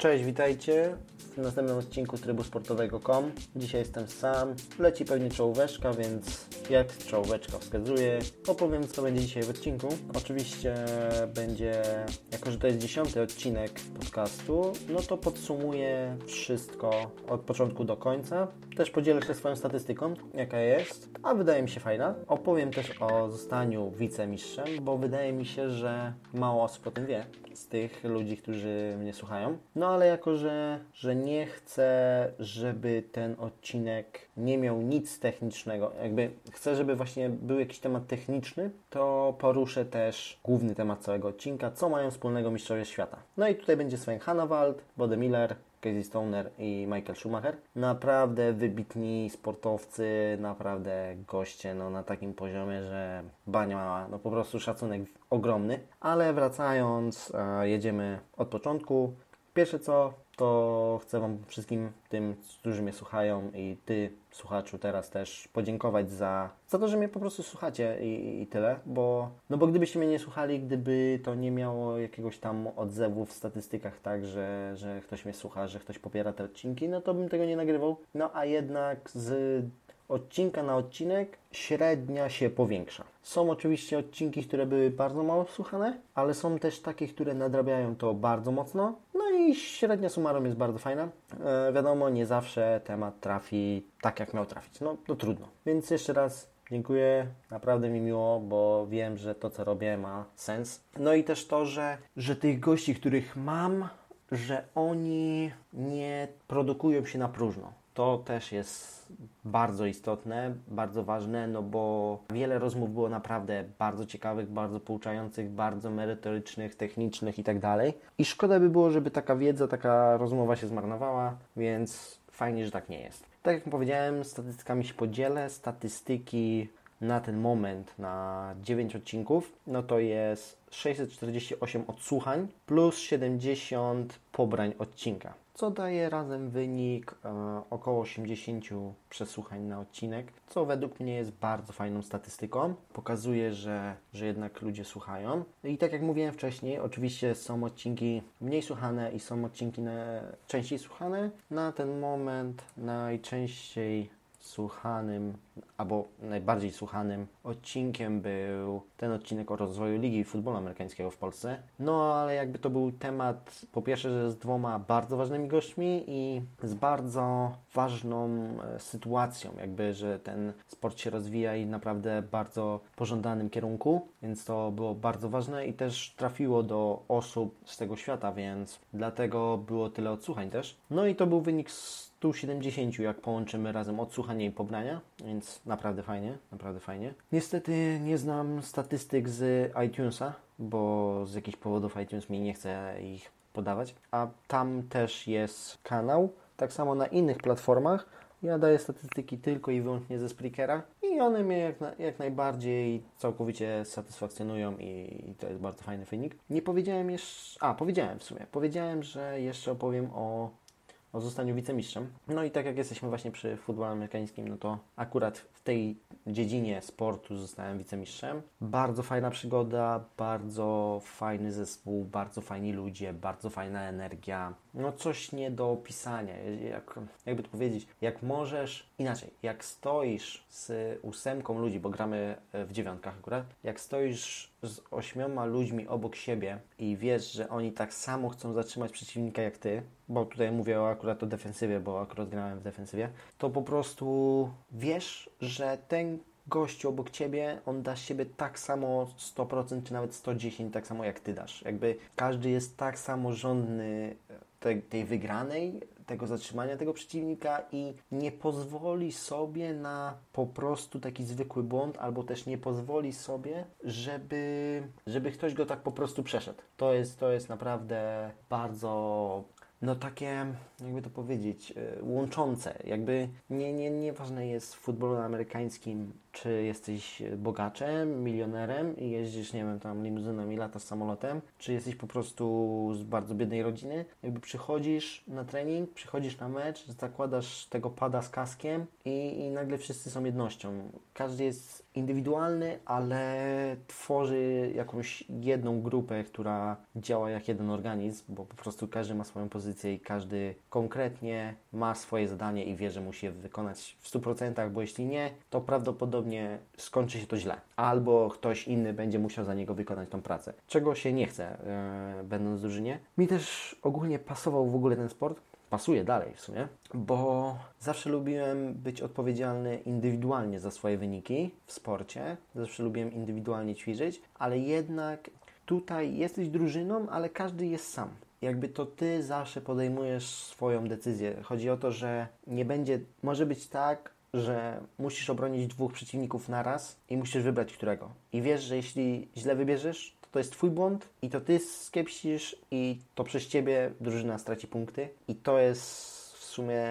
Cześć, witajcie w następnym odcinku trybu sportowego.com. Dzisiaj jestem sam, leci pewnie czołóweczka, więc jak czołóweczka wskazuje, opowiem co będzie dzisiaj w odcinku. Oczywiście będzie, jako że to jest dziesiąty odcinek podcastu, no to podsumuję wszystko od początku do końca. Też podzielę się swoją statystyką, jaka jest, a wydaje mi się fajna. Opowiem też o zostaniu wicemistrzem, bo wydaje mi się, że mało osób o tym wie z tych ludzi, którzy mnie słuchają. No ale jako, że, że nie chcę, żeby ten odcinek nie miał nic technicznego, jakby chcę, żeby właśnie był jakiś temat techniczny, to poruszę też główny temat całego odcinka, co mają wspólnego mistrzowie świata. No i tutaj będzie Sven Hannawald, Bode Miller, Casey Stoner i Michael Schumacher. Naprawdę wybitni sportowcy, naprawdę goście no, na takim poziomie, że bania mała, no po prostu szacunek ogromny. Ale wracając, e, jedziemy od początku. Pierwsze co, to chcę Wam wszystkim tym, którzy mnie słuchają i Ty, słuchaczu, teraz też podziękować za, za to, że mnie po prostu słuchacie i, i tyle, bo, no bo gdybyście mnie nie słuchali, gdyby to nie miało jakiegoś tam odzewu w statystykach, tak, że, że ktoś mnie słucha, że ktoś popiera te odcinki, no to bym tego nie nagrywał. No a jednak z odcinka na odcinek średnia się powiększa. Są oczywiście odcinki, które były bardzo mało słuchane, ale są też takie, które nadrabiają to bardzo mocno. No i średnia summarum jest bardzo fajna. E, wiadomo, nie zawsze temat trafi tak, jak miał trafić. No to trudno. Więc jeszcze raz Dziękuję, naprawdę mi miło, bo wiem, że to, co robię, ma sens. No i też to, że, że tych gości, których mam, że oni nie produkują się na próżno. To też jest bardzo istotne, bardzo ważne, no bo wiele rozmów było naprawdę bardzo ciekawych, bardzo pouczających, bardzo merytorycznych, technicznych i tak dalej. I szkoda by było, żeby taka wiedza, taka rozmowa się zmarnowała, więc fajnie, że tak nie jest. Tak jak powiedziałem, statystykami się podzielę. Statystyki na ten moment, na 9 odcinków, no to jest 648 odsłuchań plus 70 pobrań odcinka co daje razem wynik e, około 80 przesłuchań na odcinek, co według mnie jest bardzo fajną statystyką. Pokazuje, że, że jednak ludzie słuchają. I tak jak mówiłem wcześniej, oczywiście są odcinki mniej słuchane i są odcinki na, częściej słuchane. Na ten moment najczęściej słuchanym albo najbardziej słuchanym odcinkiem był ten odcinek o rozwoju Ligi Futbolu Amerykańskiego w Polsce. No ale jakby to był temat, po pierwsze, z dwoma bardzo ważnymi gośćmi i z bardzo ważną e, sytuacją, jakby, że ten sport się rozwija i naprawdę bardzo pożądanym kierunku, więc to było bardzo ważne i też trafiło do osób z tego świata, więc dlatego było tyle odsłuchań też. No i to był wynik 170, jak połączymy razem odsłuchanie i pobrania, więc naprawdę fajnie, naprawdę fajnie. Niestety nie znam statystyk z iTunesa, bo z jakichś powodów iTunes mi nie chce ich podawać, a tam też jest kanał, tak samo na innych platformach. Ja daję statystyki tylko i wyłącznie ze Spreakera i one mnie jak, na, jak najbardziej całkowicie satysfakcjonują i, i to jest bardzo fajny wynik. Nie powiedziałem jeszcze, a powiedziałem w sumie, powiedziałem, że jeszcze opowiem o o zostaniu wicemistrzem. No i tak jak jesteśmy właśnie przy futbolu amerykańskim, no to akurat w tej dziedzinie sportu zostałem wicemistrzem. Bardzo fajna przygoda, bardzo fajny zespół, bardzo fajni ludzie, bardzo fajna energia. No coś nie do opisania. Jak, jakby to powiedzieć, jak możesz, inaczej, jak stoisz z ósemką ludzi, bo gramy w dziewiątkach akurat, jak stoisz z ośmioma ludźmi obok siebie i wiesz, że oni tak samo chcą zatrzymać przeciwnika jak ty, bo tutaj mówię akurat o defensywie, bo akurat grałem w defensywie, to po prostu wiesz, że ten gościu obok Ciebie, on da siebie tak samo 100% czy nawet 110, tak samo jak Ty dasz. Jakby każdy jest tak samo żądny tej, tej wygranej, tego zatrzymania tego przeciwnika i nie pozwoli sobie na po prostu taki zwykły błąd, albo też nie pozwoli sobie, żeby, żeby ktoś go tak po prostu przeszedł. To jest, to jest naprawdę bardzo no takie, jakby to powiedzieć, e, łączące. Jakby nie, nie, nieważne jest w futbolu amerykańskim czy jesteś bogaczem, milionerem i jeździsz, nie wiem, tam limuzyną i latasz samolotem, czy jesteś po prostu z bardzo biednej rodziny. Jakby przychodzisz na trening, przychodzisz na mecz, zakładasz tego pada z kaskiem i, i nagle wszyscy są jednością. Każdy jest indywidualny, ale tworzy jakąś jedną grupę, która działa jak jeden organizm, bo po prostu każdy ma swoją pozycję i każdy konkretnie ma swoje zadanie i wie, że musi je wykonać w 100%, bo jeśli nie, to prawdopodobnie skończy się to źle. Albo ktoś inny będzie musiał za niego wykonać tą pracę. Czego się nie chce, yy, będąc w drużynie. Mi też ogólnie pasował w ogóle ten sport, pasuje dalej w sumie, bo zawsze lubiłem być odpowiedzialny indywidualnie za swoje wyniki w sporcie. Zawsze lubiłem indywidualnie ćwiczyć, ale jednak tutaj jesteś drużyną, ale każdy jest sam. Jakby to ty zawsze podejmujesz swoją decyzję. Chodzi o to, że nie będzie, może być tak, że musisz obronić dwóch przeciwników naraz i musisz wybrać którego. I wiesz, że jeśli źle wybierzesz, to jest Twój błąd i to Ty skiepsisz i to przez Ciebie drużyna straci punkty. I to jest w sumie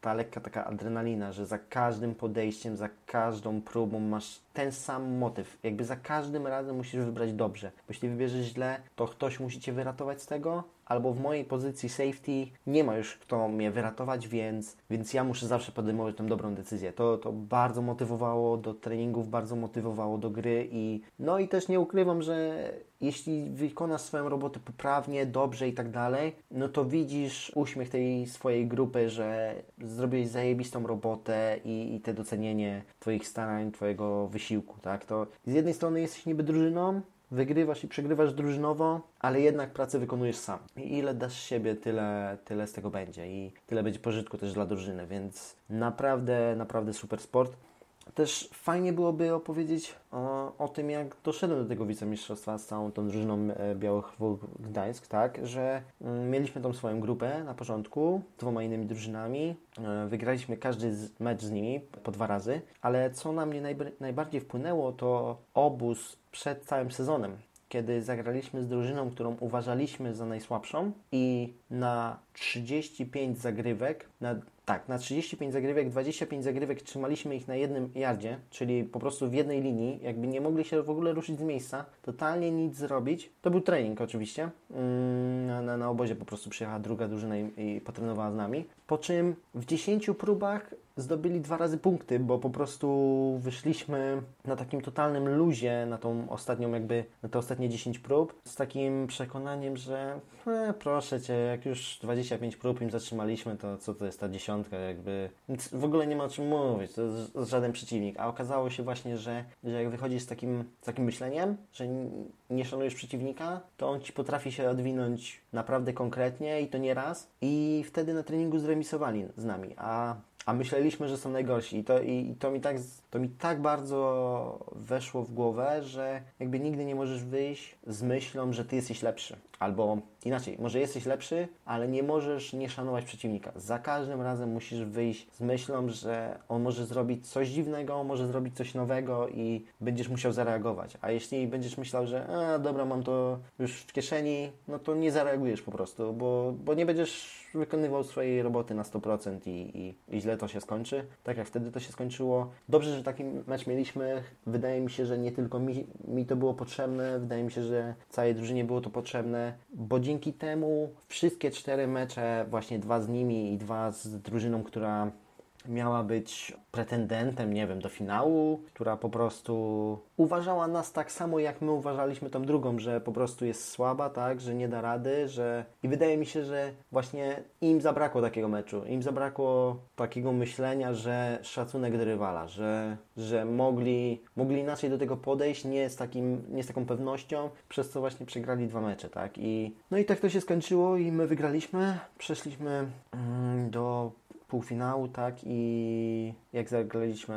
ta lekka taka adrenalina, że za każdym podejściem, za każdą próbą masz ten sam motyw. Jakby za każdym razem musisz wybrać dobrze. Bo jeśli wybierzesz źle, to ktoś musi Cię wyratować z tego, albo w mojej pozycji safety nie ma już kto mnie wyratować, więc, więc ja muszę zawsze podejmować tę dobrą decyzję. To, to bardzo motywowało do treningów, bardzo motywowało do gry i no i też nie ukrywam, że jeśli wykonasz swoją robotę poprawnie, dobrze i tak dalej, no to widzisz uśmiech tej swojej grupy, że zrobiłeś zajebistą robotę i, i te docenienie Twoich starań, Twojego wysiłku, tak? To z jednej strony jesteś niby drużyną, wygrywasz i przegrywasz drużynowo, ale jednak pracę wykonujesz sam. I ile dasz siebie, tyle, tyle z tego będzie. I tyle będzie pożytku też dla drużyny, więc naprawdę, naprawdę super sport. Też fajnie byłoby opowiedzieć o, o tym, jak doszedłem do tego wicemistrzostwa z całą tą drużyną e, Białych Gdańsk, tak, że mm, mieliśmy tą swoją grupę na początku, dwoma innymi drużynami, e, wygraliśmy każdy z, mecz z nimi po dwa razy, ale co na mnie najbardziej wpłynęło, to obóz przed całym sezonem, kiedy zagraliśmy z drużyną, którą uważaliśmy za najsłabszą i na 35 zagrywek, na tak, na 35 zagrywek, 25 zagrywek trzymaliśmy ich na jednym jardzie, czyli po prostu w jednej linii, jakby nie mogli się w ogóle ruszyć z miejsca, totalnie nic zrobić. To był trening oczywiście. Mm, na, na, na obozie po prostu przyjechała druga drużyna i, i potrenowała z nami. Po czym w 10 próbach zdobyli dwa razy punkty, bo po prostu wyszliśmy na takim totalnym luzie na tą ostatnią jakby, na te ostatnie 10 prób z takim przekonaniem, że e, proszę Cię, jak już 25 prób im zatrzymaliśmy, to co to jest ta dziesiątka jakby, w ogóle nie ma o czym mówić, to jest żaden przeciwnik, a okazało się właśnie, że, że jak wychodzisz z takim, z takim myśleniem, że nie szanujesz przeciwnika, to on Ci potrafi się odwinąć naprawdę konkretnie i to nie raz i wtedy na treningu zremisowali z nami, a a myśleliśmy, że są najgorsi. I to, i, i to, mi tak, to mi tak bardzo weszło w głowę, że jakby nigdy nie możesz wyjść z myślą, że ty jesteś lepszy. Albo inaczej, może jesteś lepszy, ale nie możesz nie szanować przeciwnika. Za każdym razem musisz wyjść z myślą, że on może zrobić coś dziwnego, może zrobić coś nowego i będziesz musiał zareagować. A jeśli będziesz myślał, że a, dobra, mam to już w kieszeni, no to nie zareagujesz po prostu, bo, bo nie będziesz wykonywał swojej roboty na 100% i, i, i źle to się skończy. Tak jak wtedy to się skończyło. Dobrze, że taki mecz mieliśmy. Wydaje mi się, że nie tylko mi, mi to było potrzebne, wydaje mi się, że całej drużynie było to potrzebne, bo dzięki temu wszystkie cztery mecze, właśnie dwa z nimi i dwa z drużyną, która miała być pretendentem, nie wiem, do finału, która po prostu uważała nas tak samo, jak my uważaliśmy tą drugą, że po prostu jest słaba, tak, że nie da rady, że... I wydaje mi się, że właśnie im zabrakło takiego meczu, im zabrakło takiego myślenia, że szacunek do rywala, że, że mogli, mogli inaczej do tego podejść, nie z, takim, nie z taką pewnością, przez co właśnie przegrali dwa mecze, tak, i no i tak to się skończyło i my wygraliśmy, przeszliśmy mm, do półfinału, tak, i jak zagraliśmy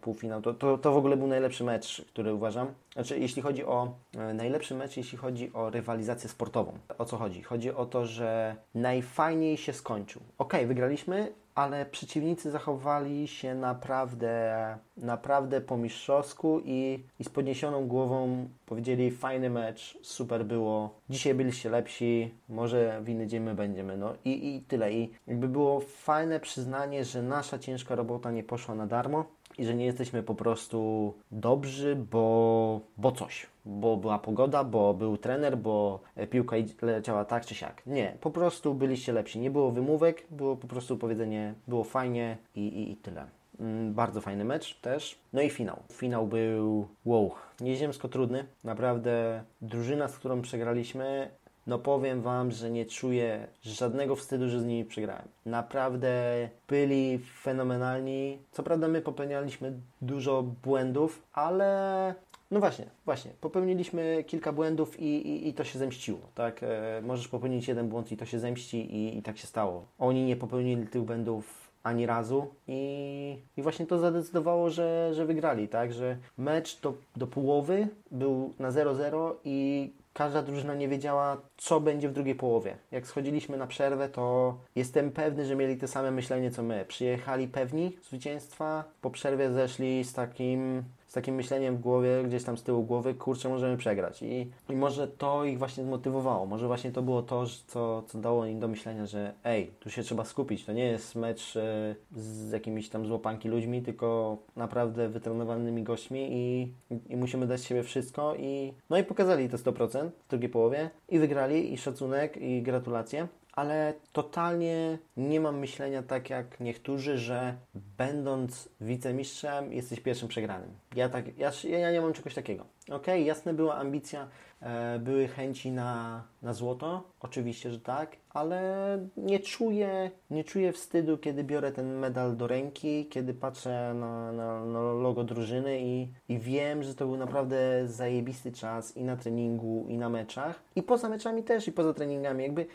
półfinał, to, to, to w ogóle był najlepszy mecz, który uważam. Znaczy, jeśli chodzi o e, najlepszy mecz, jeśli chodzi o rywalizację sportową. O co chodzi? Chodzi o to, że najfajniej się skończył. Ok, wygraliśmy, ale przeciwnicy zachowali się naprawdę, naprawdę po mistrzowsku i, i z podniesioną głową powiedzieli fajny mecz, super było, dzisiaj byliście lepsi, może w inny dzień my będziemy, no i, i tyle. I jakby było fajne przyznanie, że nasza ciężka robota nie poszła na darmo, i że nie jesteśmy po prostu dobrzy, bo, bo coś. Bo była pogoda, bo był trener, bo piłka leciała tak czy siak. Nie, po prostu byliście lepsi. Nie było wymówek, było po prostu powiedzenie, było fajnie i, i, i tyle. Mm, bardzo fajny mecz też. No i finał. Finał był wow, nieziemsko trudny. Naprawdę drużyna, z którą przegraliśmy, no powiem Wam, że nie czuję żadnego wstydu, że z nimi przegrałem. Naprawdę byli fenomenalni. Co prawda my popełnialiśmy dużo błędów, ale no właśnie, właśnie. Popełniliśmy kilka błędów i, i, i to się zemściło, tak? E, możesz popełnić jeden błąd i to się zemści i, i tak się stało. Oni nie popełnili tych błędów ani razu i, i właśnie to zadecydowało, że, że wygrali, tak? Że mecz do, do połowy był na 0-0 i każda drużyna nie wiedziała, co będzie w drugiej połowie. Jak schodziliśmy na przerwę, to jestem pewny, że mieli te same myślenie co my. Przyjechali pewni zwycięstwa, po przerwie zeszli z takim z takim myśleniem w głowie, gdzieś tam z tyłu głowy, kurczę, możemy przegrać. I, i może to ich właśnie zmotywowało. Może właśnie to było to, co, co dało im do myślenia, że ej, tu się trzeba skupić. To nie jest mecz e, z jakimiś tam złopanki ludźmi, tylko naprawdę wytrenowanymi gośćmi i, i musimy dać siebie wszystko. I, no i pokazali to 100% w drugiej połowie i wygrali i szacunek i gratulacje ale totalnie nie mam myślenia tak jak niektórzy, że będąc wicemistrzem jesteś pierwszym przegranym. Ja, tak, ja, ja nie mam czegoś takiego. Ok, jasne była ambicja, e, były chęci na, na złoto, oczywiście, że tak, ale nie czuję, nie czuję wstydu, kiedy biorę ten medal do ręki, kiedy patrzę na, na, na logo drużyny i, i wiem, że to był naprawdę zajebisty czas i na treningu, i na meczach, i poza meczami też, i poza treningami. Jakby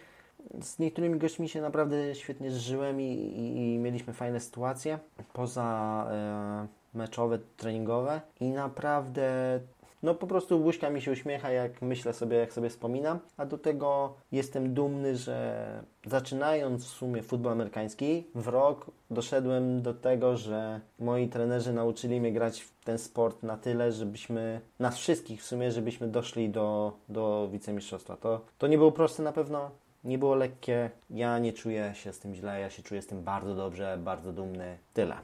z niektórymi gośćmi się naprawdę świetnie zżyłem i, i, i mieliśmy fajne sytuacje. Poza e, meczowe, treningowe. I naprawdę no po prostu buźka mi się uśmiecha, jak myślę sobie, jak sobie wspominam, a do tego jestem dumny, że zaczynając w sumie futbol amerykański, w rok doszedłem do tego, że moi trenerzy nauczyli mnie grać w ten sport na tyle, żebyśmy, nas wszystkich w sumie, żebyśmy doszli do, do wicemistrzostwa. To, to nie było proste na pewno, nie było lekkie. Ja nie czuję się z tym źle, ja się czuję z tym bardzo dobrze, bardzo dumny. Tyle.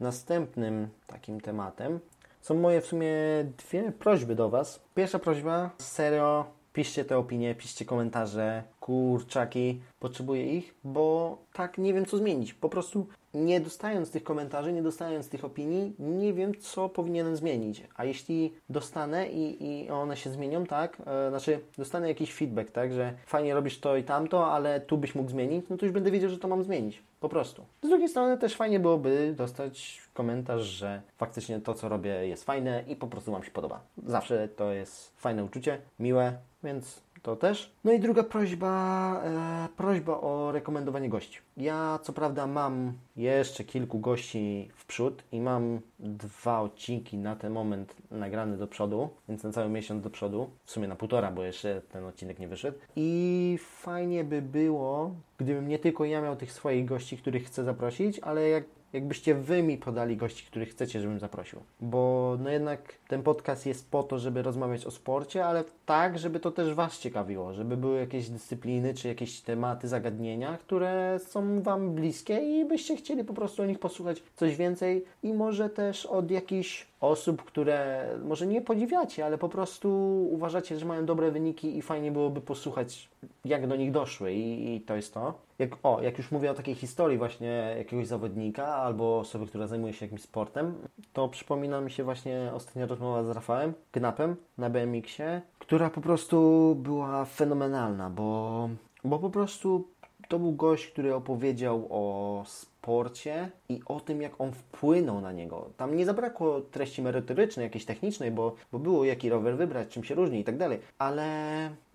Następnym takim tematem są moje w sumie dwie prośby do Was. Pierwsza prośba, serio, piszcie te opinie, piszcie komentarze, kurczaki, potrzebuję ich, bo tak nie wiem co zmienić. Po prostu nie dostając tych komentarzy, nie dostając tych opinii, nie wiem, co powinienem zmienić. A jeśli dostanę i, i one się zmienią, tak, e, znaczy dostanę jakiś feedback, tak, że fajnie robisz to i tamto, ale tu byś mógł zmienić, no to już będę wiedział, że to mam zmienić. Po prostu. Z drugiej strony też fajnie byłoby dostać komentarz, że faktycznie to, co robię jest fajne i po prostu Wam się podoba. Zawsze to jest fajne uczucie, miłe, więc to też. No i druga prośba, e, prośba o rekomendowanie gości. Ja co prawda mam jeszcze kilku gości w przód i mam dwa odcinki na ten moment nagrane do przodu, więc na cały miesiąc do przodu, w sumie na półtora, bo jeszcze ten odcinek nie wyszedł. I fajnie by było, gdybym nie tylko ja miał tych swoich gości, których chcę zaprosić, ale jak jakbyście wy mi podali gości, których chcecie, żebym zaprosił. Bo no jednak ten podcast jest po to, żeby rozmawiać o sporcie, ale tak, żeby to też Was ciekawiło, żeby były jakieś dyscypliny czy jakieś tematy, zagadnienia, które są Wam bliskie i byście chcieli po prostu o nich posłuchać coś więcej i może też od jakichś osób, które może nie podziwiacie, ale po prostu uważacie, że mają dobre wyniki i fajnie byłoby posłuchać, jak do nich doszły i, i to jest to. Jak, o, jak już mówię o takiej historii właśnie jakiegoś zawodnika albo osoby, która zajmuje się jakimś sportem, to przypomina mi się właśnie ostatnia rozmowa z Rafałem Knapem na BMX-ie, która po prostu była fenomenalna, bo, bo po prostu to był gość, który opowiedział o sporcie i o tym, jak on wpłynął na niego. Tam nie zabrakło treści merytorycznej, jakiejś technicznej, bo, bo było jaki rower wybrać, czym się różni i tak dalej, ale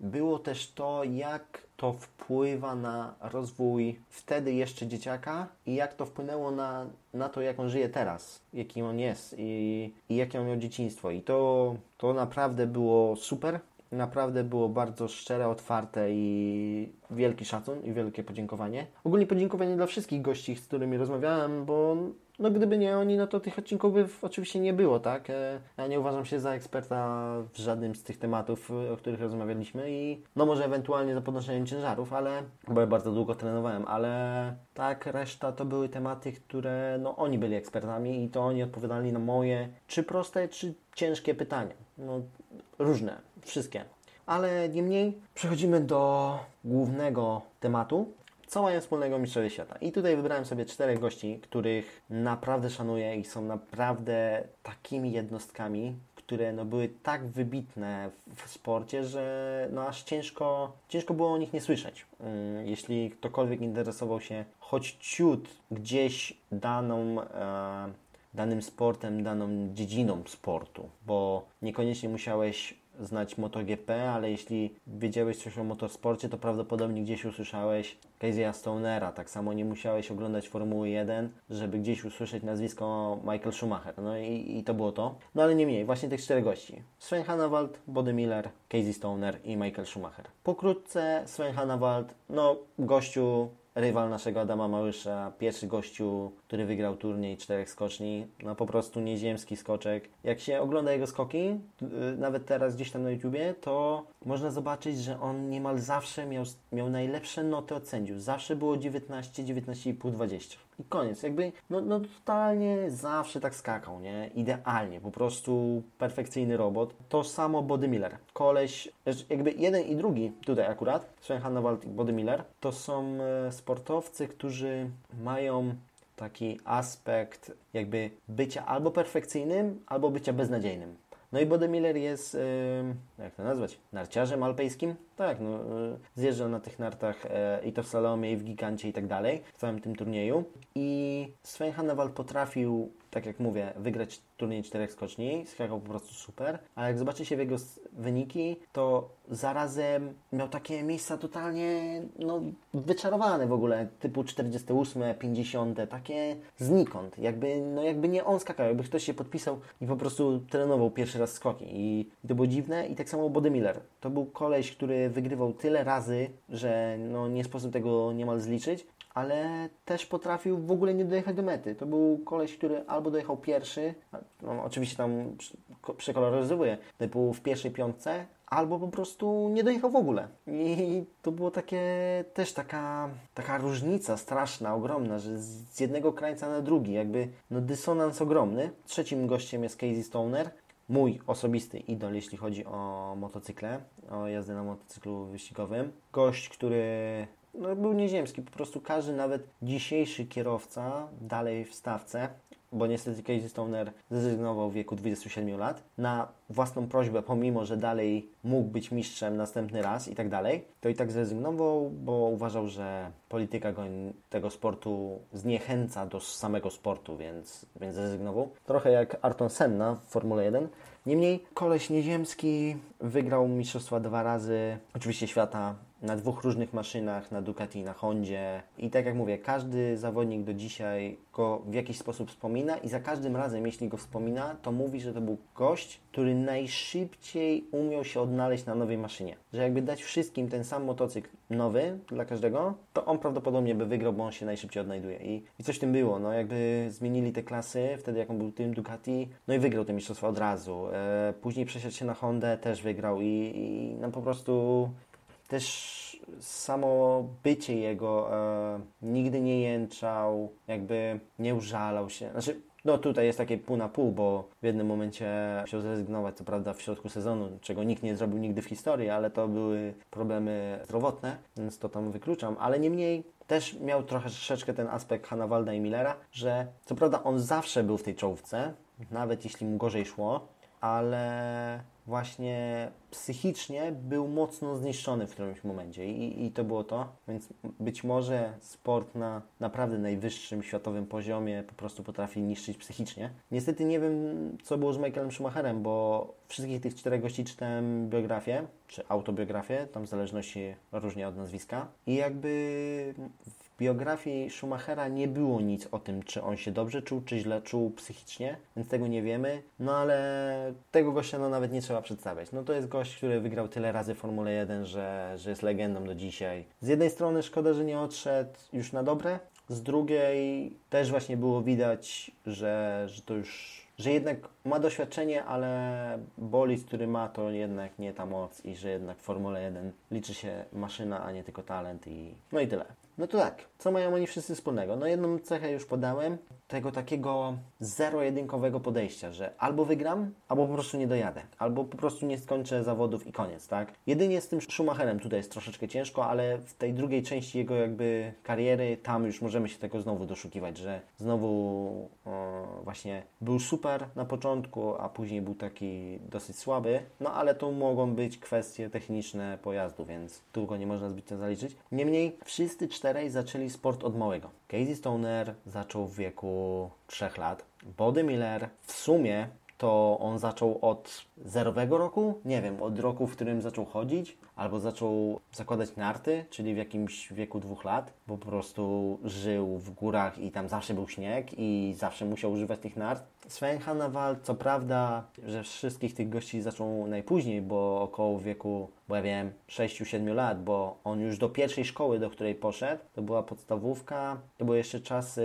było też to, jak to wpływa na rozwój wtedy jeszcze dzieciaka i jak to wpłynęło na, na to, jak on żyje teraz, jakim on jest i, i jakie on miał dzieciństwo. I to, to naprawdę było super naprawdę było bardzo szczere, otwarte i wielki szacun i wielkie podziękowanie. Ogólnie podziękowanie dla wszystkich gości, z którymi rozmawiałem, bo no gdyby nie oni, no to tych odcinków by oczywiście nie było, tak? E, ja nie uważam się za eksperta w żadnym z tych tematów, o których rozmawialiśmy i no może ewentualnie za podnoszeniem ciężarów, ale, bo ja bardzo długo trenowałem, ale tak, reszta to były tematy, które no oni byli ekspertami i to oni odpowiadali na moje czy proste, czy ciężkie pytania. No różne, wszystkie. Ale niemniej przechodzimy do głównego tematu, co mają wspólnego mistrzowie świata. I tutaj wybrałem sobie czterech gości, których naprawdę szanuję i są naprawdę takimi jednostkami, które no, były tak wybitne w sporcie, że no, aż ciężko, ciężko było o nich nie słyszeć. Mm, jeśli ktokolwiek interesował się choć ciut gdzieś daną, e, danym sportem, daną dziedziną sportu, bo niekoniecznie musiałeś znać MotoGP, ale jeśli wiedziałeś coś o motorsporcie, to prawdopodobnie gdzieś usłyszałeś Casey'a Stonera. Tak samo nie musiałeś oglądać Formuły 1, żeby gdzieś usłyszeć nazwisko Michael Schumacher. No i, i to było to. No ale nie mniej, właśnie tych czterech gości. Sven Hannawald, Body Miller, Casey Stoner i Michael Schumacher. Pokrótce Sven Hannawald, no gościu rywal naszego Adama Małysza, pierwszy gościu, który wygrał turniej czterech skoczni, no po prostu nieziemski skoczek. Jak się ogląda jego skoki, y, nawet teraz gdzieś tam na YouTubie, to można zobaczyć, że on niemal zawsze miał, miał najlepsze noty od sędziów. Zawsze było 19, 19,5, 20. I koniec. Jakby, no, no totalnie zawsze tak skakał, nie? Idealnie, po prostu perfekcyjny robot. To samo Body Miller. Koleś, znaczy jakby jeden i drugi tutaj akurat, Sven Hannawald i Body Miller, to są e, sportowcy, którzy mają taki aspekt jakby bycia albo perfekcyjnym, albo bycia beznadziejnym. No i Bodemiller jest, jak to nazwać, narciarzem alpejskim? Tak, no, y, zjeżdżał na tych nartach e, i to w Salomie, i w Gigancie i tak dalej, w całym tym turnieju. I Sven Hannawald potrafił, tak jak mówię, wygrać turniej czterech skoczni, skakał po prostu super, ale jak zobaczycie jego wyniki, to zarazem miał takie miejsca totalnie no, wyczarowane w ogóle, typu 48, 50, takie znikąd, jakby, no, jakby nie on skakał, jakby ktoś się podpisał i po prostu trenował pierwszy raz skoki i to było dziwne i tak samo Body Miller, to był koleś, który wygrywał tyle razy, że no, nie sposób tego niemal zliczyć, ale też potrafił w ogóle nie dojechać do mety. To był koleś, który albo dojechał pierwszy, no, oczywiście tam przekoloryzowuje, typu w pierwszej piątce, albo po prostu nie dojechał w ogóle. I to było takie też taka, taka różnica straszna, ogromna, że z jednego krańca na drugi, jakby no dysonans ogromny. Trzecim gościem jest Casey Stoner, mój osobisty idol, jeśli chodzi o motocykle, o jazdę na motocyklu wyścigowym. Gość, który no, był nieziemski. Po prostu każdy, nawet dzisiejszy kierowca, dalej w stawce, bo niestety Casey Stoner zrezygnował w wieku 27 lat, na własną prośbę, pomimo, że dalej mógł być mistrzem następny raz i tak dalej, to i tak zrezygnował, bo uważał, że polityka go, tego sportu zniechęca do samego sportu, więc, więc zrezygnował. Trochę jak Arton Senna w Formule 1. Niemniej koleś nieziemski wygrał mistrzostwa dwa razy, oczywiście świata na dwóch różnych maszynach, na Ducati, na Hondzie. I tak jak mówię, każdy zawodnik do dzisiaj go w jakiś sposób wspomina i za każdym razem, jeśli go wspomina, to mówi, że to był gość, który najszybciej umiał się odnaleźć na nowej maszynie. Że jakby dać wszystkim ten sam motocykl nowy dla każdego, to on prawdopodobnie by wygrał, bo on się najszybciej odnajduje. I, i coś w tym było, no jakby zmienili te klasy, wtedy jak on był tym Ducati, no i wygrał te mistrzostwa od razu. E, później przesiadł się na Hondę, też wygrał i, i no po prostu też samo bycie jego e, nigdy nie jęczał, jakby nie użalał się. Znaczy, no tutaj jest takie pół na pół, bo w jednym momencie musiał zrezygnować, co prawda w środku sezonu, czego nikt nie zrobił nigdy w historii, ale to były problemy zdrowotne, więc to tam wykluczam, ale niemniej też miał troszeczkę ten aspekt Hannawalda i Millera, że co prawda on zawsze był w tej czołówce, nawet jeśli mu gorzej szło, ale właśnie psychicznie był mocno zniszczony w którymś momencie I, i to było to. Więc być może sport na naprawdę najwyższym światowym poziomie po prostu potrafi niszczyć psychicznie. Niestety nie wiem, co było z Michaelem Schumacherem, bo wszystkich tych czterech gości czytałem biografię, czy autobiografię, tam w zależności różnie od nazwiska. I jakby biografii Schumachera nie było nic o tym, czy on się dobrze czuł, czy źle czuł psychicznie, więc tego nie wiemy. No ale tego gościa no, nawet nie trzeba przedstawiać. No to jest gość, który wygrał tyle razy Formule 1, że, że jest legendą do dzisiaj. Z jednej strony szkoda, że nie odszedł już na dobre, z drugiej też właśnie było widać, że, że to już że jednak ma doświadczenie, ale bolid, który ma, to jednak nie ta moc i że jednak w Formule 1 liczy się maszyna, a nie tylko talent i no i tyle. No to tak, co mają oni wszyscy wspólnego? No jedną cechę już podałem, tego takiego zero-jedynkowego podejścia, że albo wygram, albo po prostu nie dojadę, albo po prostu nie skończę zawodów i koniec, tak? Jedynie z tym Schumacherem tutaj jest troszeczkę ciężko, ale w tej drugiej części jego jakby kariery, tam już możemy się tego znowu doszukiwać, że znowu o, właśnie był super na początku, a później był taki dosyć słaby, no ale to mogą być kwestie techniczne pojazdu, więc tu go nie można zbytnio zaliczyć. Niemniej wszyscy czterej zaczęli sport od małego. Casey Stoner zaczął w wieku 3 lat. Body Miller w sumie to on zaczął od zerowego roku, nie wiem, od roku, w którym zaczął chodzić, albo zaczął zakładać narty, czyli w jakimś wieku dwóch lat, bo po prostu żył w górach i tam zawsze był śnieg i zawsze musiał używać tych nart. Sven Hannawald, co prawda, że wszystkich tych gości zaczął najpóźniej, bo około wieku, bo ja wiem, 6-7 lat, bo on już do pierwszej szkoły, do której poszedł, to była podstawówka, to były jeszcze czasy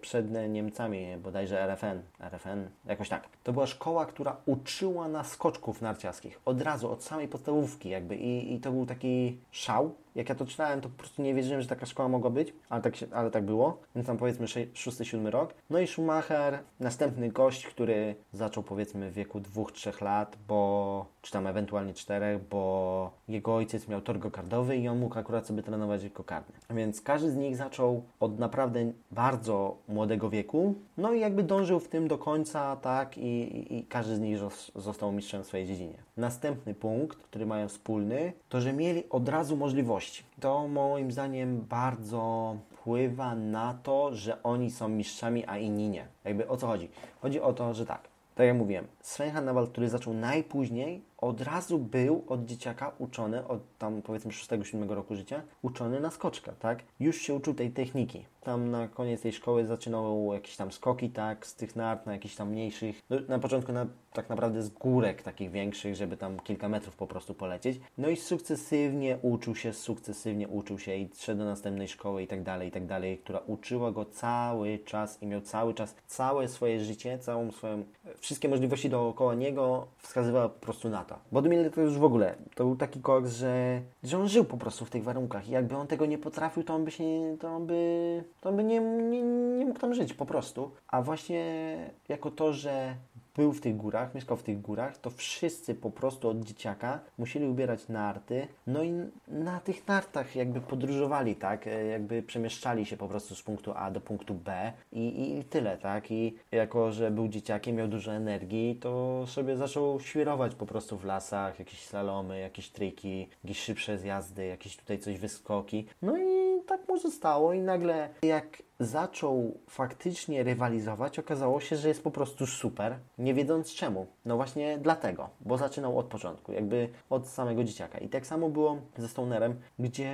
przed Niemcami, bodajże RFN, RFN, jakoś tak. To była szkoła, która uczyła nas skoczków narciarskich. Od razu, od samej podstawówki jakby i, i to był taki szał. Jak ja to czytałem, to po prostu nie wierzyłem, że taka szkoła mogła być, ale tak, się, ale tak było. Więc tam powiedzmy 6-7 rok. No i Schumacher, następny gość, który zaczął powiedzmy w wieku 2-3 lat, bo czy tam ewentualnie 4, bo jego ojciec miał tor gokardowy i on mógł akurat sobie trenować gokardy. Więc każdy z nich zaczął od naprawdę bardzo młodego wieku, no i jakby dążył w tym do końca, tak, i, i, i każdy z nich został mistrzem w swojej dziedzinie. Następny punkt, który mają wspólny, to że mieli od razu możliwości. To moim zdaniem bardzo wpływa na to, że oni są mistrzami, a inni nie. Jakby o co chodzi? Chodzi o to, że tak, tak jak mówiłem, Sven Hannawald, który zaczął najpóźniej, od razu był od dzieciaka uczony, od tam powiedzmy 6-7 roku życia, uczony na skoczka, tak? Już się uczył tej techniki. Tam na koniec tej szkoły zaczynał jakieś tam skoki, tak, z tych nart na jakichś tam mniejszych, no, na początku na, tak naprawdę z górek takich większych, żeby tam kilka metrów po prostu polecieć. No i sukcesywnie uczył się, sukcesywnie uczył się i szedł do następnej szkoły i tak dalej, i tak dalej, która uczyła go cały czas i miał cały czas, całe swoje życie, całą swoją, wszystkie możliwości dookoła niego wskazywała po prostu na to. Bodmiller to już w ogóle, to był taki koks, że, że on żył po prostu w tych warunkach i jakby on tego nie potrafił, to on by się, to on by, to by nie, nie, nie mógł tam żyć po prostu. A właśnie jako to, że był w tych górach, mieszkał w tych górach, to wszyscy po prostu od dzieciaka musieli ubierać narty, no i na tych nartach jakby podróżowali, tak, e, jakby przemieszczali się po prostu z punktu A do punktu B i, i tyle, tak, i jako, że był dzieciakiem, miał dużo energii, to sobie zaczął świrować po prostu w lasach, jakieś slalomy, jakieś triki, jakieś szybsze zjazdy, jakieś tutaj coś wyskoki, no i tak mu zostało i nagle jak zaczął faktycznie rywalizować, okazało się, że jest po prostu super, nie wiedząc czemu. No właśnie dlatego, bo zaczynał od początku, jakby od samego dzieciaka. I tak samo było ze Stonerem, gdzie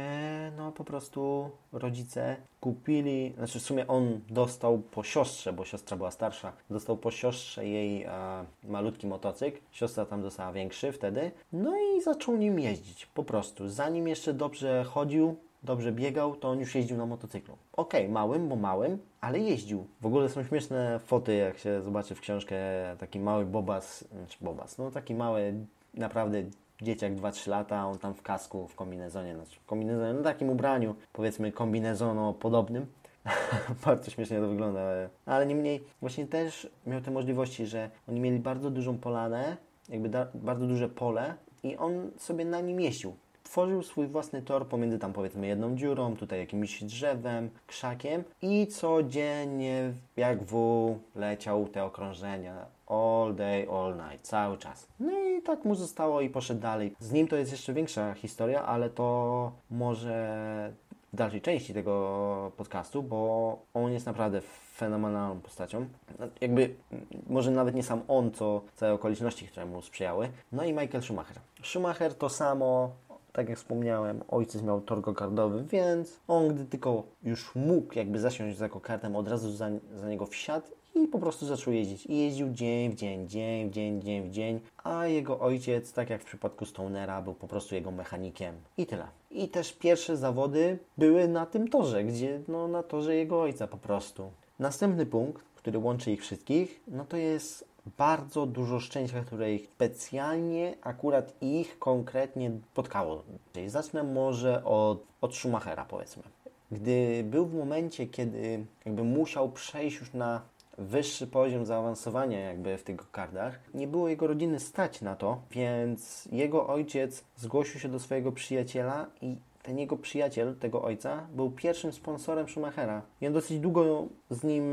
no po prostu rodzice kupili, znaczy w sumie on dostał po siostrze, bo siostra była starsza, dostał po siostrze jej a, malutki motocykl, siostra tam dostała większy wtedy, no i zaczął nim jeździć, po prostu. Zanim jeszcze dobrze chodził, dobrze biegał, to on już jeździł na motocyklu. Okej, okay, małym, bo małym, ale jeździł. W ogóle są śmieszne foty, jak się zobaczy w książkę taki mały Bobas, znaczy Bobas, no taki mały, naprawdę dzieciak 2-3 lata, on tam w kasku, w kombinezonie, znaczy w kombinezonie, no takim ubraniu, powiedzmy kombinezono podobnym. bardzo śmiesznie to wygląda, ale, ale niemniej właśnie też miał te możliwości, że oni mieli bardzo dużą polanę, jakby bardzo duże pole i on sobie na nim jeździł tworzył swój własny tor pomiędzy tam powiedzmy jedną dziurą, tutaj jakimś drzewem, krzakiem i codziennie jak w leciał te okrążenia all day, all night, cały czas. No i tak mu zostało i poszedł dalej. Z nim to jest jeszcze większa historia, ale to może w dalszej części tego podcastu, bo on jest naprawdę fenomenalną postacią. Jakby, może nawet nie sam on, co całe okoliczności, które mu sprzyjały. No i Michael Schumacher. Schumacher to samo, tak jak wspomniałem, ojciec miał tor go-kardowy, więc on gdy tylko już mógł jakby zasiąść za go-kartem, od razu za, za niego wsiadł i po prostu zaczął jeździć. I jeździł dzień w dzień, dzień w dzień, dzień w dzień, a jego ojciec, tak jak w przypadku Stonera, był po prostu jego mechanikiem. I tyle. I też pierwsze zawody były na tym torze, gdzie no na torze jego ojca po prostu. Następny punkt, który łączy ich wszystkich, no to jest bardzo dużo szczęścia, które ich specjalnie akurat ich konkretnie spotkało. Zacznę może od, od Schumachera powiedzmy. Gdy był w momencie, kiedy jakby musiał przejść już na wyższy poziom zaawansowania jakby w tych kardach. Nie było jego rodziny stać na to, więc jego ojciec zgłosił się do swojego przyjaciela i ten jego przyjaciel, tego ojca, był pierwszym sponsorem Schumachera. I on dosyć długo z nim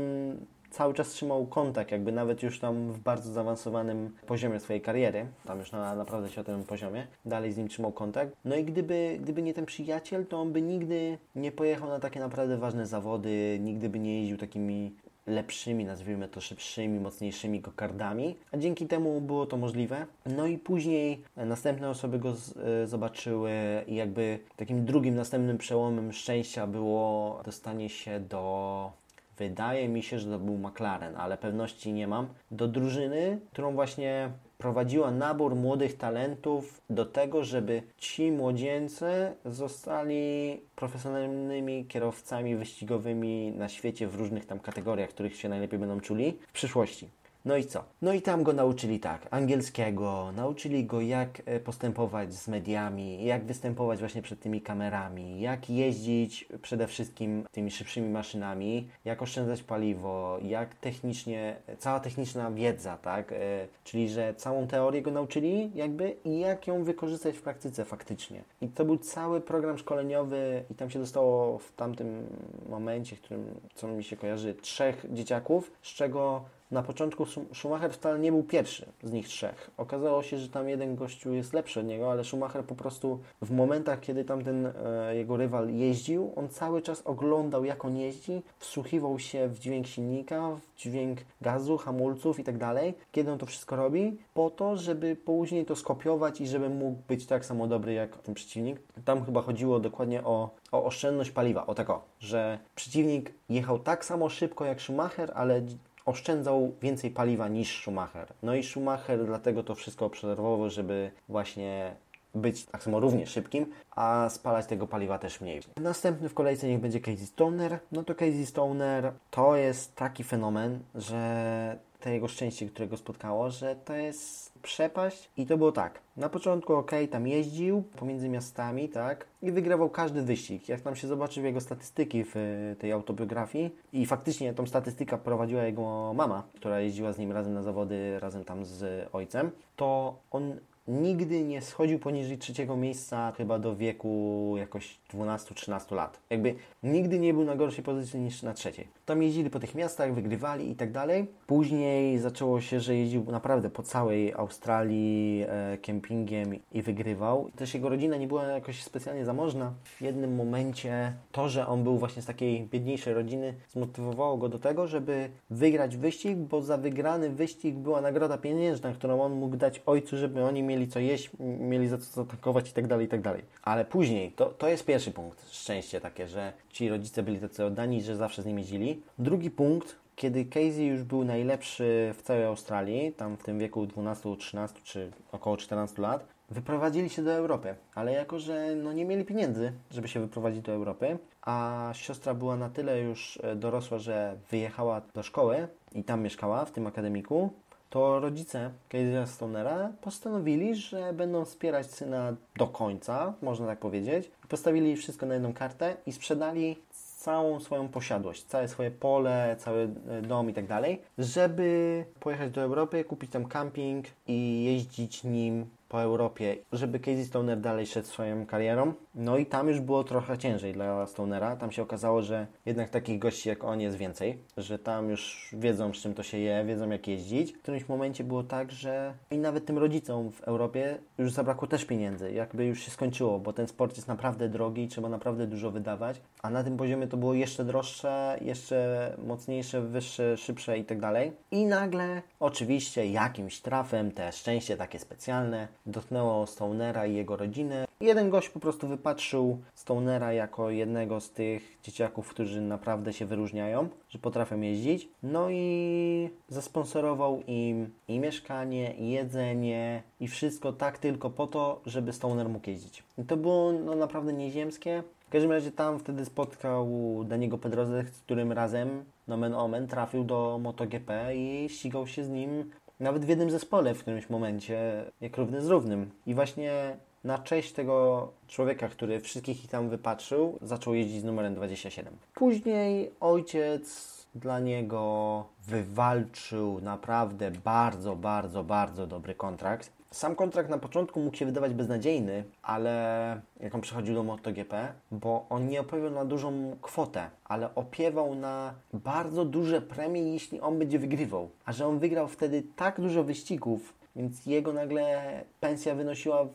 cały czas trzymał kontakt, jakby nawet już tam w bardzo zaawansowanym poziomie swojej kariery, tam już na naprawdę światowym poziomie, dalej z nim trzymał kontakt. No i gdyby, gdyby nie ten przyjaciel, to on by nigdy nie pojechał na takie naprawdę ważne zawody, nigdy by nie jeździł takimi lepszymi, nazwijmy to szybszymi, mocniejszymi kokardami, a dzięki temu było to możliwe. No i później następne osoby go z, y, zobaczyły i jakby takim drugim, następnym przełomem szczęścia było dostanie się do wydaje mi się, że to był McLaren, ale pewności nie mam, do drużyny, którą właśnie prowadziła nabór młodych talentów do tego, żeby ci młodzieńcy zostali profesjonalnymi kierowcami wyścigowymi na świecie w różnych tam kategoriach, których się najlepiej będą czuli w przyszłości. No i co? No i tam go nauczyli tak, angielskiego, nauczyli go jak e, postępować z mediami, jak występować właśnie przed tymi kamerami, jak jeździć przede wszystkim tymi szybszymi maszynami, jak oszczędzać paliwo, jak technicznie, cała techniczna wiedza, tak? E, czyli, że całą teorię go nauczyli jakby i jak ją wykorzystać w praktyce faktycznie. I to był cały program szkoleniowy i tam się dostało w tamtym momencie, w którym, co mi się kojarzy, trzech dzieciaków, z czego na początku Schumacher wcale nie był pierwszy z nich trzech. Okazało się, że tam jeden gościu jest lepszy od niego, ale Schumacher po prostu w momentach, kiedy tam ten e, jego rywal jeździł, on cały czas oglądał, jak on jeździ, wsłuchiwał się w dźwięk silnika, w dźwięk gazu, hamulców i tak dalej, kiedy on to wszystko robi, po to, żeby później to skopiować i żeby mógł być tak samo dobry jak ten przeciwnik. Tam chyba chodziło dokładnie o, o oszczędność paliwa, o tego, że przeciwnik jechał tak samo szybko jak Schumacher, ale oszczędzał więcej paliwa niż Schumacher. No i Schumacher dlatego to wszystko obserwował, żeby właśnie być tak samo równie szybkim, a spalać tego paliwa też mniej. Następny w kolejce niech będzie Casey Stoner. No to Casey Stoner to jest taki fenomen, że to jego szczęście, którego spotkało, że to jest przepaść i to było tak. Na początku ok, tam jeździł pomiędzy miastami, tak, i wygrywał każdy wyścig. Jak tam się zobaczy w jego statystyki w tej autobiografii i faktycznie tą statystykę prowadziła jego mama, która jeździła z nim razem na zawody, razem tam z ojcem, to on nigdy nie schodził poniżej trzeciego miejsca chyba do wieku jakoś 12-13 lat. Jakby nigdy nie był na gorszej pozycji niż na trzeciej. Tam jeździli po tych miastach, wygrywali i tak dalej. Później zaczęło się, że jeździł naprawdę po całej Australii e, kempingiem i wygrywał. Też jego rodzina nie była jakoś specjalnie zamożna. W jednym momencie to, że on był właśnie z takiej biedniejszej rodziny, zmotywowało go do tego, żeby wygrać wyścig, bo za wygrany wyścig była nagroda pieniężna, którą on mógł dać ojcu, żeby oni mieli co jeść, mieli za co zatankować i tak dalej, i tak dalej. Ale później, to, to jest pierwszy punkt, szczęście takie, że ci rodzice byli tacy oddani, że zawsze z nimi jeździli. Drugi punkt, kiedy Casey już był najlepszy w całej Australii, tam w tym wieku 12, 13 czy około 14 lat, wyprowadzili się do Europy, ale jako, że no nie mieli pieniędzy, żeby się wyprowadzić do Europy, a siostra była na tyle już e, dorosła, że wyjechała do szkoły i tam mieszkała, w tym akademiku, to rodzice Casey'a Stonera postanowili, że będą wspierać syna do końca, można tak powiedzieć. Postawili wszystko na jedną kartę i sprzedali całą swoją posiadłość, całe swoje pole, cały e, dom i tak dalej, żeby pojechać do Europy, kupić tam camping i jeździć nim po Europie, żeby Casey Stoner dalej szedł swoją karierą. No i tam już było trochę ciężej dla Stonera. Tam się okazało, że jednak takich gości jak on jest więcej, że tam już wiedzą, z czym to się je, wiedzą jak jeździć. W którymś momencie było tak, że i nawet tym rodzicom w Europie już zabrakło też pieniędzy. Jakby już się skończyło, bo ten sport jest naprawdę drogi, trzeba naprawdę dużo wydawać, a na tym poziomie to było jeszcze droższe, jeszcze mocniejsze, wyższe, szybsze i tak dalej. I nagle, oczywiście, jakimś trafem, te szczęście takie specjalne, dotknęło Stonera i jego rodzinę. Jeden gość po prostu wypatrzył Stonera jako jednego z tych dzieciaków, którzy naprawdę się wyróżniają, że potrafią jeździć. No i zasponsorował im i mieszkanie, i jedzenie, i wszystko tak tylko po to, żeby Stoner mógł jeździć. I to było no, naprawdę nieziemskie. W każdym razie tam wtedy spotkał Daniego Pedroza, z którym razem, nomen omen, trafił do MotoGP i ścigał się z nim nawet w jednym zespole w którymś momencie, jak równy z równym. I właśnie na cześć tego człowieka, który wszystkich ich tam wypatrzył, zaczął jeździć z numerem 27. Później ojciec dla niego wywalczył naprawdę bardzo, bardzo, bardzo dobry kontrakt. Sam kontrakt na początku mógł się wydawać beznadziejny, ale jak on przychodził do MotoGP, bo on nie opiewał na dużą kwotę, ale opiewał na bardzo duże premie, jeśli on będzie wygrywał. A że on wygrał wtedy tak dużo wyścigów, więc jego nagle pensja wynosiła,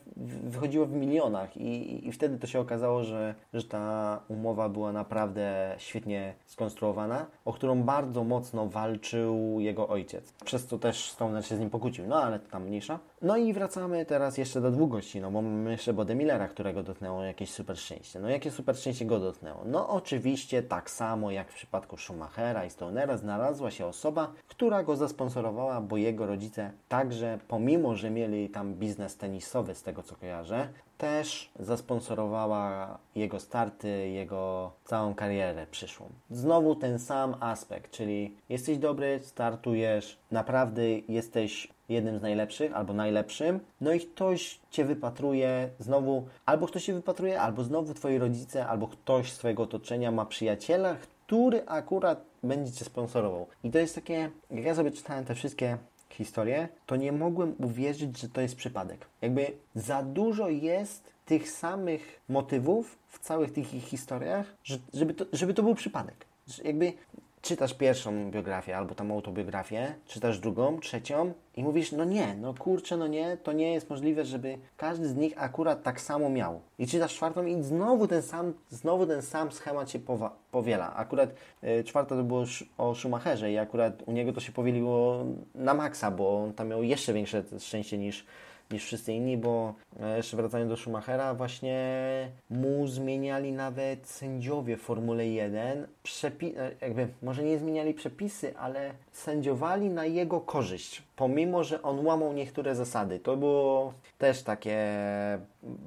wychodziła w milionach i, i wtedy to się okazało, że, że ta umowa była naprawdę świetnie skonstruowana, o którą bardzo mocno walczył jego ojciec. Przez co też Stoner się z nim pokłócił, no ale to tam mniejsza. No i wracamy teraz jeszcze do dwóch gości, no bo mamy jeszcze Bode Millera, którego dotknęło jakieś super szczęście. No jakie super szczęście go dotknęło? No oczywiście tak samo jak w przypadku Schumachera i Stonera znalazła się osoba, która go zasponsorowała, bo jego rodzice także, pomimo że mieli tam biznes tenisowy z tego co kojarzę, też zasponsorowała jego starty, jego całą karierę przyszłą. Znowu ten sam aspekt, czyli jesteś dobry, startujesz, naprawdę jesteś jednym z najlepszych albo najlepszym, no i ktoś Cię wypatruje, znowu albo ktoś się wypatruje, albo znowu Twoi rodzice, albo ktoś z Twojego otoczenia ma przyjaciela, który akurat będzie Cię sponsorował. I to jest takie, jak ja sobie czytałem te wszystkie historię, to nie mogłem uwierzyć, że to jest przypadek. Jakby za dużo jest tych samych motywów w całych tych ich historiach, żeby to, żeby to był przypadek. Jakby czytasz pierwszą biografię albo tam autobiografię, czytasz drugą, trzecią i mówisz, no nie, no kurczę, no nie, to nie jest możliwe, żeby każdy z nich akurat tak samo miał. I czytasz czwartą i znowu ten sam, znowu ten sam schemat się powiela. Akurat y, czwarta to było o Schumacherze i akurat u niego to się powieliło na maksa, bo on tam miał jeszcze większe szczęście niż niż wszyscy inni, bo e, jeszcze wracając do Schumachera, właśnie mu zmieniali nawet sędziowie w Formule 1, przepi- e, jakby może nie zmieniali przepisy, ale sędziowali na jego korzyść, pomimo, że on łamał niektóre zasady. To było też takie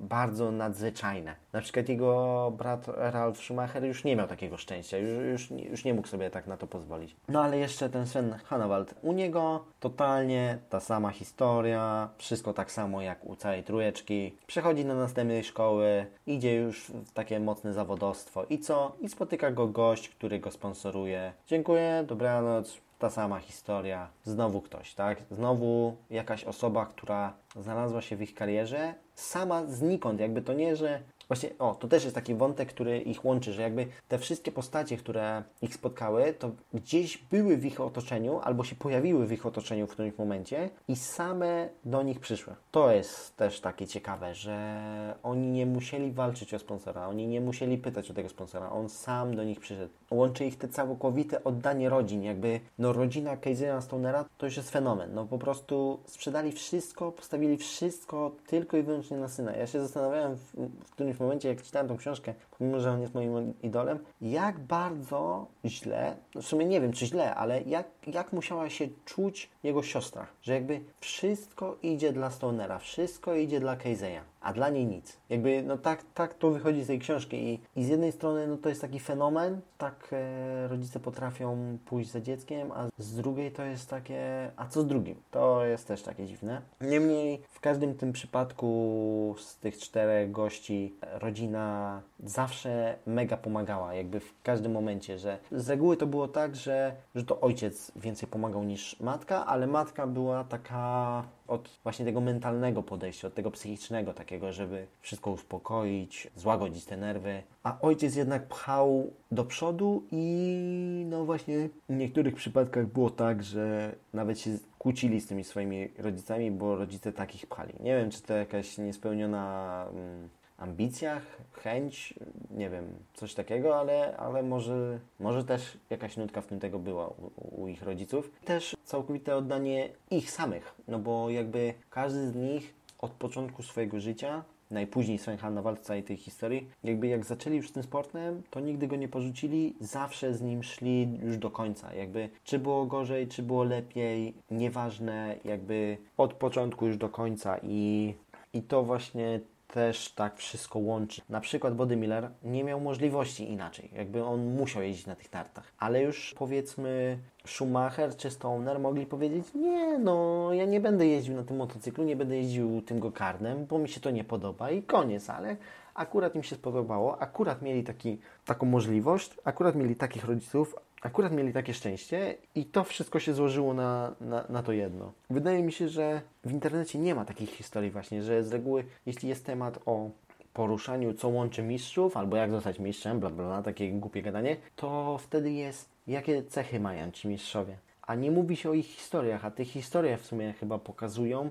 bardzo nadzwyczajne. Na przykład jego brat Ralf Schumacher już nie miał takiego szczęścia, już, już, już nie mógł sobie tak na to pozwolić. No ale jeszcze ten Sven Hanawald, u niego totalnie ta sama historia, wszystko tak samo jak u całej trójeczki. Przechodzi do następnej szkoły, idzie już w takie mocne zawodostwo i co? I spotyka go gość, który go sponsoruje. Dziękuję, dobranoc, ta sama historia, znowu ktoś, tak? Znowu jakaś osoba, która znalazła się w ich karierze, sama znikąd, jakby to nie, że Właśnie, o, to też jest taki wątek, który ich łączy, że jakby te wszystkie postacie, które ich spotkały, to gdzieś były w ich otoczeniu albo się pojawiły w ich otoczeniu w którymś momencie i same do nich przyszły. To jest też takie ciekawe, że oni nie musieli walczyć o sponsora, oni nie musieli pytać o tego sponsora, on sam do nich przyszedł. Łączy ich te całkowite oddanie rodzin, jakby no rodzina Casey'a Stonera to już jest fenomen. No po prostu sprzedali wszystko, postawili wszystko tylko i wyłącznie na syna. Ja się zastanawiałem w, w którymś w momencie, jak czytałem tą książkę, pomimo, że on jest moim idolem, jak bardzo źle, w sumie nie wiem, czy źle, ale jak, jak musiała się czuć jego siostra, że jakby wszystko idzie dla Stonera, wszystko idzie dla Casey'a a dla niej nic. Jakby, no tak, tak to wychodzi z tej książki I, i z jednej strony, no to jest taki fenomen, tak e, rodzice potrafią pójść za dzieckiem, a z drugiej to jest takie, a co z drugim? To jest też takie dziwne. Niemniej, w każdym tym przypadku z tych czterech gości rodzina zawsze mega pomagała, jakby w każdym momencie, że z reguły to było tak, że, że to ojciec więcej pomagał niż matka, ale matka była taka od właśnie tego mentalnego podejścia, od tego psychicznego takiego, żeby wszystko uspokoić, złagodzić te nerwy. A ojciec jednak pchał do przodu i no właśnie w niektórych przypadkach było tak, że nawet się kłócili z tymi swoimi rodzicami, bo rodzice takich pchali. Nie wiem, czy to jakaś niespełniona... Mm, ambicjach, chęć, nie wiem, coś takiego, ale, ale może, może też jakaś nutka w tym tego była u, u, ich rodziców. Też całkowite oddanie ich samych, no bo jakby każdy z nich od początku swojego życia najpóźniej Sven na walce całej tej historii. Jakby jak zaczęli już z tym sportem, to nigdy go nie porzucili, zawsze z nim szli już do końca. Jakby czy było gorzej, czy było lepiej, nieważne, jakby od początku już do końca i, i to właśnie też tak wszystko łączy. Na przykład Body Miller nie miał możliwości inaczej, jakby on musiał jeździć na tych nartach, ale już powiedzmy Schumacher czy Stoner mogli powiedzieć, nie no, ja nie będę jeździł na tym motocyklu, nie będę jeździł tym go-karnem, bo mi się to nie podoba i koniec, ale akurat im się spodobało, akurat mieli taki, taką możliwość, akurat mieli takich rodziców, akurat mieli takie szczęście i to wszystko się złożyło na, na, na, to jedno. Wydaje mi się, że w internecie nie ma takich historii właśnie, że z reguły, jeśli jest temat o poruszaniu, co łączy mistrzów, albo jak zostać mistrzem, bla, bla, bla, takie głupie gadanie, to wtedy jest, jakie cechy mają ci mistrzowie. A nie mówi się o ich historiach, a te historie w sumie chyba pokazują,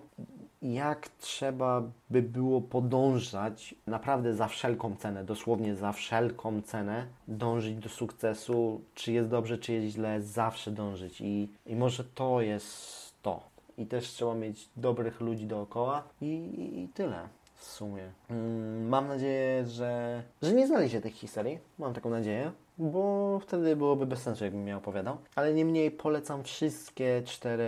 jak trzeba by było podążać naprawdę za wszelką cenę, dosłownie za wszelką cenę, dążyć do sukcesu, czy jest dobrze, czy jest źle, zawsze dążyć. I, i może to jest to. I też trzeba mieć dobrych ludzi dookoła i, i, i tyle w sumie. Mm, mam nadzieję, że, że nie znaliście tych historii. Mam taką nadzieję bo wtedy byłoby bez sensu, jakbym mnie opowiadał. Ale niemniej polecam wszystkie cztery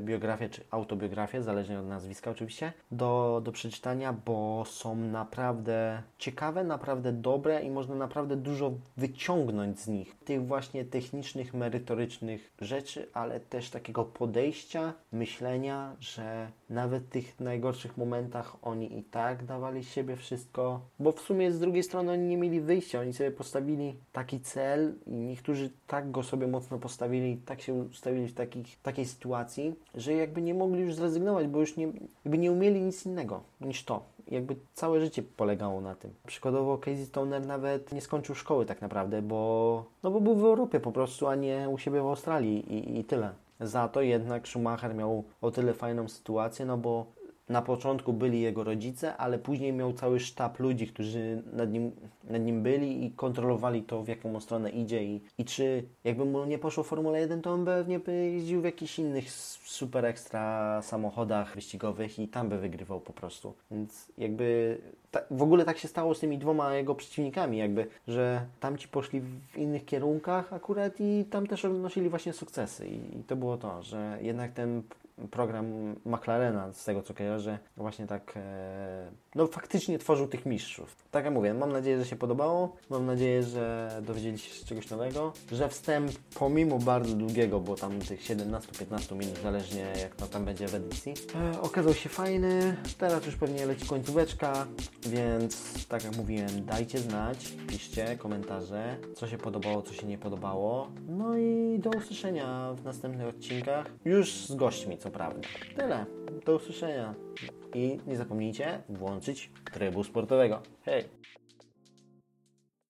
biografie, czy autobiografie, zależnie od nazwiska oczywiście, do, do przeczytania, bo są naprawdę ciekawe, naprawdę dobre i można naprawdę dużo wyciągnąć z nich. Tych właśnie technicznych, merytorycznych rzeczy, ale też takiego podejścia, myślenia, że nawet w tych najgorszych momentach oni i tak dawali siebie wszystko, bo w sumie z drugiej strony oni nie mieli wyjścia, oni sobie postawili taki cel i niektórzy tak go sobie mocno postawili, tak się ustawili w takich, takiej sytuacji, że jakby nie mogli już zrezygnować, bo już nie, jakby nie umieli nic innego niż to. Jakby całe życie polegało na tym. Przykładowo Casey Stoner nawet nie skończył szkoły tak naprawdę, bo, no bo był w Europie po prostu, a nie u siebie w Australii i, i tyle. Za to jednak Schumacher miał o tyle fajną sytuację, no bo na początku byli jego rodzice, ale później miał cały sztab ludzi, którzy nad nim, nad nim byli i kontrolowali to, w jaką stronę idzie i, i czy jakby mu nie poszło Formule 1, to on pewnie by jeździł w jakichś innych super ekstra samochodach wyścigowych i tam by wygrywał po prostu. Więc jakby ta, w ogóle tak się stało z tymi dwoma jego przeciwnikami, jakby, że tamci poszli w innych kierunkach akurat i tam też odnosili właśnie sukcesy i, i to było to, że jednak ten program McLarena, z tego co kojarzę, właśnie tak, e, no faktycznie tworzył tych mistrzów. Tak jak mówię, mam nadzieję, że się podobało, mam nadzieję, że dowiedzieliście się czegoś nowego, że wstęp pomimo bardzo długiego, bo tam tych 17-15 minut, zależnie jak to tam będzie w edycji, e, okazał się fajny, teraz już pewnie leci końcóweczka, więc tak jak mówiłem, dajcie znać, piszcie komentarze, co się podobało, co się nie podobało, no i do usłyszenia w następnych odcinkach, już z gośćmi, co co prawda. Tyle. Do usłyszenia. I nie zapomnijcie włączyć trybu sportowego. Hej!